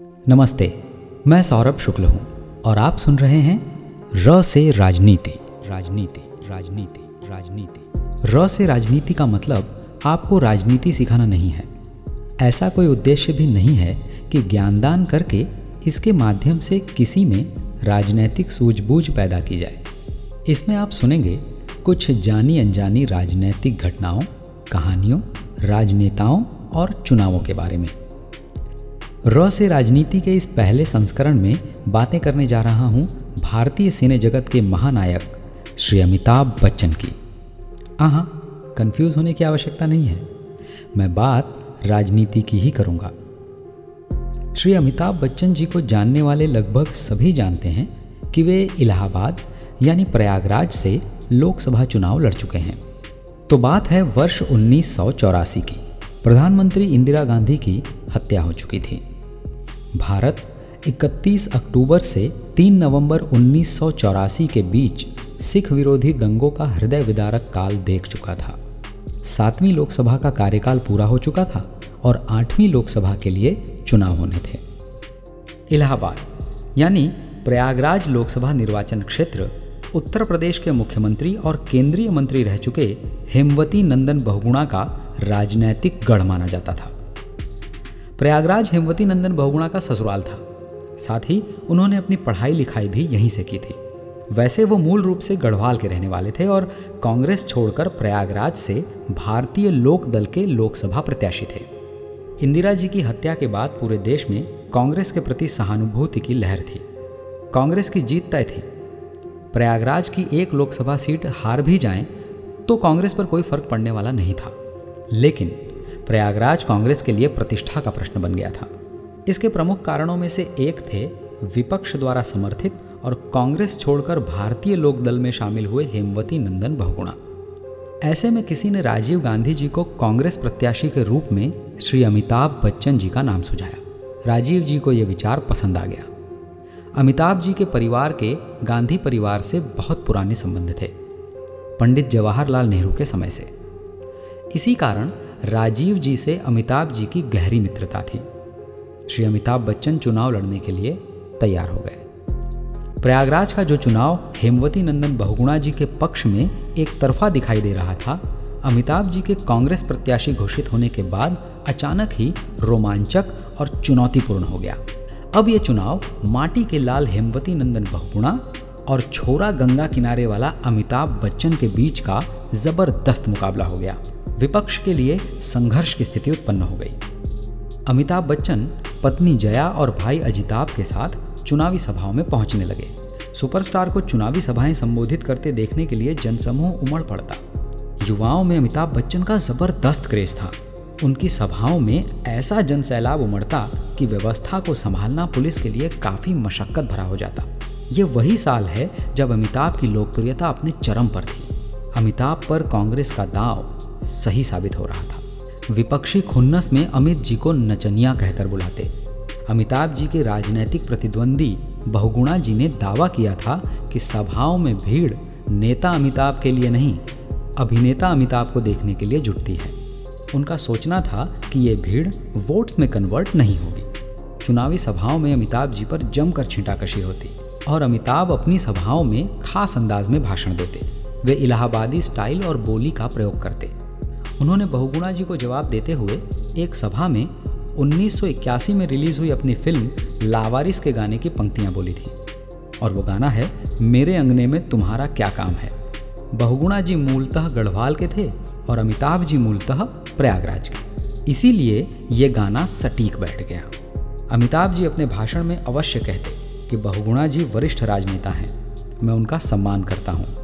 नमस्ते, मैं सौरभ शुक्ल हूँ और आप सुन रहे हैं र से राजनीति। राजनीति राजनीति राजनीति। र से राजनीति का मतलब आपको राजनीति सिखाना नहीं है। ऐसा कोई उद्देश्य भी नहीं है कि ज्ञानदान करके इसके माध्यम से किसी में राजनैतिक सूझबूझ पैदा की जाए। इसमें आप सुनेंगे कुछ जानी अनजानी राजनैतिक घटनाओं, कहानियों, राजनेताओं और चुनावों के बारे में। र से राजनीति के इस पहले संस्करण में बातें करने जा रहा हूँ भारतीय सिने जगत के महानायक श्री अमिताभ बच्चन की। हाँ कंफ्यूज होने की आवश्यकता नहीं है। मैं बात राजनीति की ही करूँगा। श्री अमिताभ बच्चन जी को जानने वाले लगभग सभी जानते हैं कि वे इलाहाबाद यानी प्रयागराज से लोकसभा चुनाव लड़ चुके हैं। तो बात है वर्ष उन्नीस सौ चौरासी की। प्रधानमंत्री इंदिरा गांधी की हत्या हो चुकी थी। भारत 31 अक्टूबर से 3 नवंबर उन्नीस सौ चौरासी के बीच सिख विरोधी दंगों का हृदय विदारक काल देख चुका था। सातवीं लोकसभा का कार्यकाल पूरा हो चुका था और आठवीं लोकसभा के लिए चुनाव होने थे। इलाहाबाद, यानी प्रयागराज लोकसभा निर्वाचन क्षेत्र, उत्तर प्रदेश के मुख्यमंत्री और केंद्रीय मंत्री रह चुके हेमवती नंदन बहुगुणा का राजनैतिक गढ़ माना जाता था। प्रयागराज हेमवती नंदन बहुगुणा का ससुराल था। साथ ही उन्होंने अपनी पढ़ाई लिखाई भी यहीं से की थी। वैसे वो मूल रूप से गढ़वाल के रहने वाले थे और कांग्रेस छोड़कर प्रयागराज से भारतीय लोक दल के लोकसभा प्रत्याशी थे। इंदिरा जी की हत्या के बाद पूरे देश में कांग्रेस के प्रति सहानुभूति की लहर थी। कांग्रेस की जीत तय थी। प्रयागराज की एक लोकसभा सीट हार भी जाए तो कांग्रेस पर कोई फ़र्क पड़ने वाला नहीं था। लेकिन प्रयागराज कांग्रेस के लिए प्रतिष्ठा का प्रश्न बन गया था। इसके प्रमुख कारणों में से एक थे विपक्ष द्वारा समर्थित और कांग्रेस छोड़कर भारतीय लोक दल में शामिल हुए हेमवती नंदन बहुगुणा। ऐसे में किसी ने राजीव गांधी जी को कांग्रेस प्रत्याशी के रूप में श्री अमिताभ बच्चन जी का नाम सुझाया। राजीव जी को यह विचार पसंद आ गया। अमिताभ जी के परिवार के गांधी परिवार से बहुत पुराने संबंध थे, पंडित जवाहरलाल नेहरू के समय से। इसी कारण राजीव जी से अमिताभ जी की गहरी मित्रता थी। श्री अमिताभ बच्चन चुनाव लड़ने के लिए तैयार हो गए। प्रयागराज का जो चुनाव हेमवती नंदन बहुगुणा जी के पक्ष में एक तरफा दिखाई दे रहा था, अमिताभ जी के कांग्रेस प्रत्याशी घोषित होने के बाद अचानक ही रोमांचक और चुनौतीपूर्ण हो गया। अब ये चुनाव माटी के लाल हेमवती नंदन बहुगुणा और छोरा गंगा किनारे वाला अमिताभ बच्चन के बीच का ज़बरदस्त मुकाबला हो गया। विपक्ष के लिए संघर्ष की स्थिति उत्पन्न हो गई। अमिताभ बच्चन, पत्नी जया और भाई अजिताभ के साथ चुनावी सभाओं में पहुँचने लगे। सुपरस्टार को चुनावी सभाएँ संबोधित करते देखने के लिए जनसमूह उमड़ पड़ता। युवाओं में अमिताभ बच्चन का ज़बरदस्त क्रेज था। उनकी सभाओं में ऐसा जन सैलाब उमड़ता कि व्यवस्था को संभालना पुलिस के लिए काफ़ी मशक्कत भरा हो जाता। ये वही साल है जब अमिताभ की लोकप्रियता अपने चरम पर थी। अमिताभ पर कांग्रेस का दाव सही साबित हो रहा था। विपक्षी खुन्नस में अमित जी को नचनिया कहकर बुलाते। अमिताभ जी के राजनैतिक प्रतिद्वंदी बहुगुणा जी ने दावा किया था कि सभाओं में भीड़ नेता अमिताभ के लिए नहीं, अभिनेता अमिताभ को देखने के लिए जुटती है। उनका सोचना था कि ये भीड़ वोट्स में कन्वर्ट नहीं होगी। चुनावी सभाओं में अमिताभ जी पर जमकर छिंटाकशी होती। और अमिताभ अपनी सभाओं में खास अंदाज में भाषण देते। वे इलाहाबादी स्टाइल और बोली का प्रयोग करते। उन्होंने बहुगुणा जी को जवाब देते हुए एक सभा में 1981 में रिलीज़ हुई अपनी फ़िल्म लावारिस के गाने की पंक्तियाँ बोली थी। और वो गाना है, मेरे अंगने में तुम्हारा क्या काम है? बहुगुणा जी मूलतः गढ़वाल के थे और अमिताभ जी मूलतः प्रयागराज के। इसीलिए ये गाना सटीक बैठ गया। अमिताभ जी अपने भाषण में अवश्य कहते कि बहुगुणा जी वरिष्ठ राजनेता हैं। मैं उनका सम्मान करता हूँ।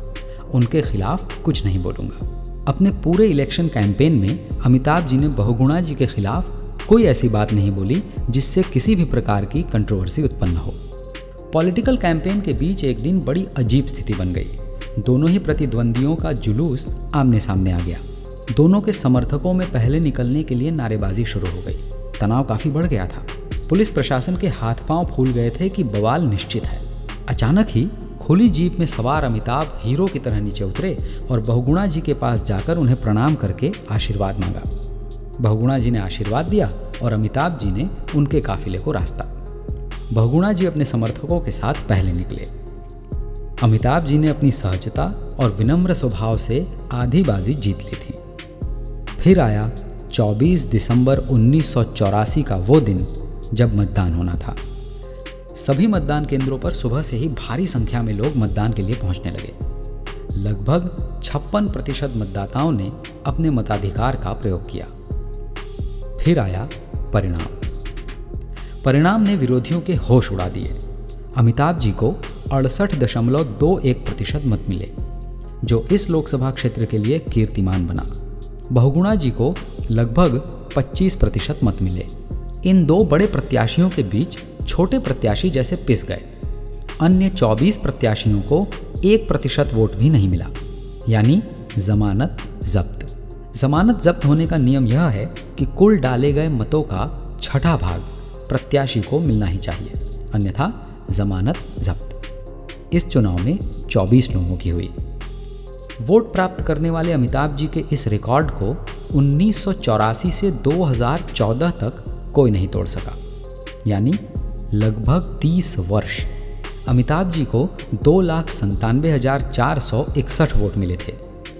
उनके खिलाफ कुछ नहीं बोलूँगा। अपने पूरे इलेक्शन कैंपेन में अमिताभ जी ने बहुगुणा जी के खिलाफ कोई ऐसी बात नहीं बोली जिससे किसी भी प्रकार की कंट्रोवर्सी उत्पन्न हो। पॉलिटिकल कैंपेन के बीच एक दिन बड़ी अजीब स्थिति बन गई। दोनों ही प्रतिद्वंदियों का जुलूस आमने सामने आ गया। दोनों के समर्थकों में पहले निकलने के लिए नारेबाजी शुरू हो गई। तनाव काफ़ी बढ़ गया था। पुलिस प्रशासन के हाथ पाँव फूल गए थे कि बवाल निश्चित है। अचानक ही खुली जीप में सवार अमिताभ हीरो की तरह नीचे उतरे और बहुगुणा जी के पास जाकर उन्हें प्रणाम करके आशीर्वाद मांगा। बहुगुणा जी ने आशीर्वाद दिया और अमिताभ जी ने उनके काफिले को रास्ता। बहुगुणा जी अपने समर्थकों के साथ पहले निकले। अमिताभ जी ने अपनी सहजता और विनम्र स्वभाव से आधी बाजी जीत ली थी। फिर आया 24 दिसंबर उन्नीस सौ चौरासी का वो दिन जब मतदान होना था। सभी मतदान केंद्रों पर सुबह से ही भारी संख्या में लोग मतदान के लिए पहुँचने लगे। लगभग छप्पन प्रतिशत मतदाताओं ने अपने मताधिकार का प्रयोग किया। फिर आया परिणाम। परिणाम ने विरोधियों के होश उड़ा दिए। अमिताभ जी को अड़सठ दशमलव दो एक प्रतिशत मत मिले, जो इस लोकसभा क्षेत्र के लिए कीर्तिमान बना। बहुगुणा जी को लगभग 25 प्रतिशत मत मिले। इन दो बड़े प्रत्याशियों के बीच छोटे प्रत्याशी जैसे पिस गए। अन्य 24 प्रत्याशियों को एक प्रतिशत वोट भी नहीं मिला, यानी जमानत जब्त। जमानत जब्त होने का नियम यह है कि कुल डाले गए मतों का छठा भाग प्रत्याशी को मिलना ही चाहिए, अन्यथा जमानत जब्त। इस चुनाव में 24 लोगों की हुई। वोट प्राप्त करने वाले अमिताभ जी के इस रिकॉर्ड को उन्नीस सौ चौरासी से 2014 तक कोई नहीं तोड़ सका। यानी लगभग 30 वर्ष। अमिताभ जी को दो लाख संतानवे हज़ार चार सौ इकसठ वोट मिले थे।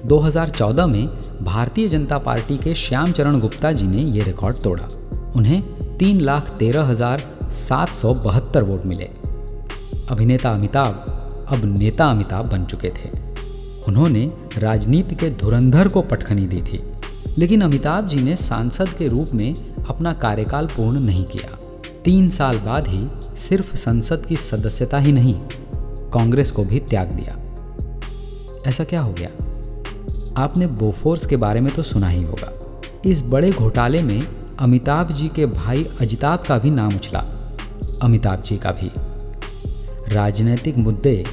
2014 में भारतीय जनता पार्टी के श्याम चरण गुप्ता जी ने ये रिकॉर्ड तोड़ा। उन्हें तीन लाख तेरह हज़ार सात सौ बहत्तर वोट मिले। अभिनेता अमिताभ अब नेता अमिताभ बन चुके थे। उन्होंने राजनीति के धुरंधर को पटखनी दी थी। लेकिन अमिताभ जी ने सांसद के रूप में अपना कार्यकाल पूर्ण नहीं किया। तीन साल बाद ही सिर्फ़ संसद की सदस्यता ही नहीं, कांग्रेस को भी त्याग दिया। ऐसा क्या हो गया? आपने बोफोर्स के बारे में तो सुना ही होगा। इस बड़े घोटाले में अमिताभ जी के भाई अजिताभ का भी नाम उछला, अमिताभ जी का भी। राजनीतिक मुद्दे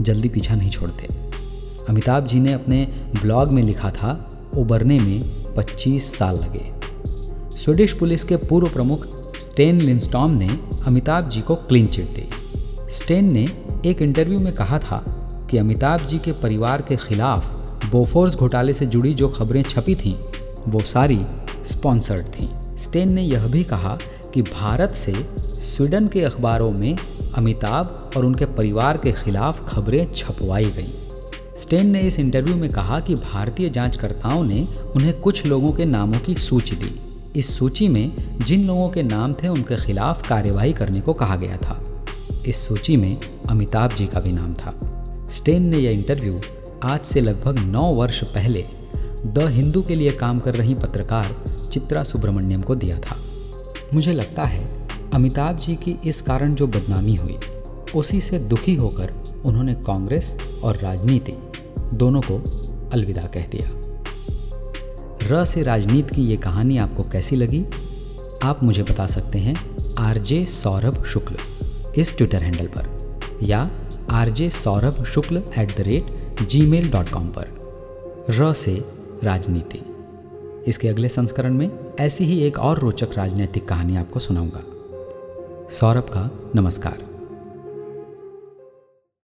जल्दी पीछा नहीं छोड़ते। अमिताभ जी ने अपने ब्लॉग में लिखा था, उबरने में 25 साल लगे। स्वीडिश पुलिस के पूर्व प्रमुख स्टेन लिंस्टॉम ने अमिताभ जी को क्लीन चिट दी। स्टेन ने एक इंटरव्यू में कहा था कि अमिताभ जी के परिवार के खिलाफ बोफोर्स घोटाले से जुड़ी जो खबरें छपी थीं, वो सारी स्पॉन्सर्ड थीं। स्टेन ने यह भी कहा कि भारत से स्वीडन के अखबारों में अमिताभ और उनके परिवार के खिलाफ खबरें छपवाई गईं। स्टेन ने इस इंटरव्यू में कहा कि भारतीय जांचकर्ताओं ने उन्हें कुछ लोगों के नामों की सूची दी। इस सूची में जिन लोगों के नाम थे उनके खिलाफ कार्यवाही करने को कहा गया था। इस सूची में अमिताभ जी का भी नाम था। स्टेन ने यह इंटरव्यू आज से लगभग नौ वर्ष पहले द हिंदू के लिए काम कर रही पत्रकार चित्रा सुब्रमण्यम को दिया था। मुझे लगता है अमिताभ जी की इस कारण जो बदनामी हुई, उसी से दुखी होकर उन्होंने कांग्रेस और राजनीति दोनों को अलविदा कह दिया। र से राजनीति की ये कहानी आपको कैसी लगी? आप मुझे बता सकते हैं आरजे सौरभ शुक्ल इस ट्विटर हैंडल पर या RJ Saurabh Shukla at the rate gmail dot com पर। र से राजनीति। इसके अगले संस्करण में ऐसी ही एक और रोचक राजनीतिक कहानी आपको सुनाऊँगा। सौरभ का नमस्कार।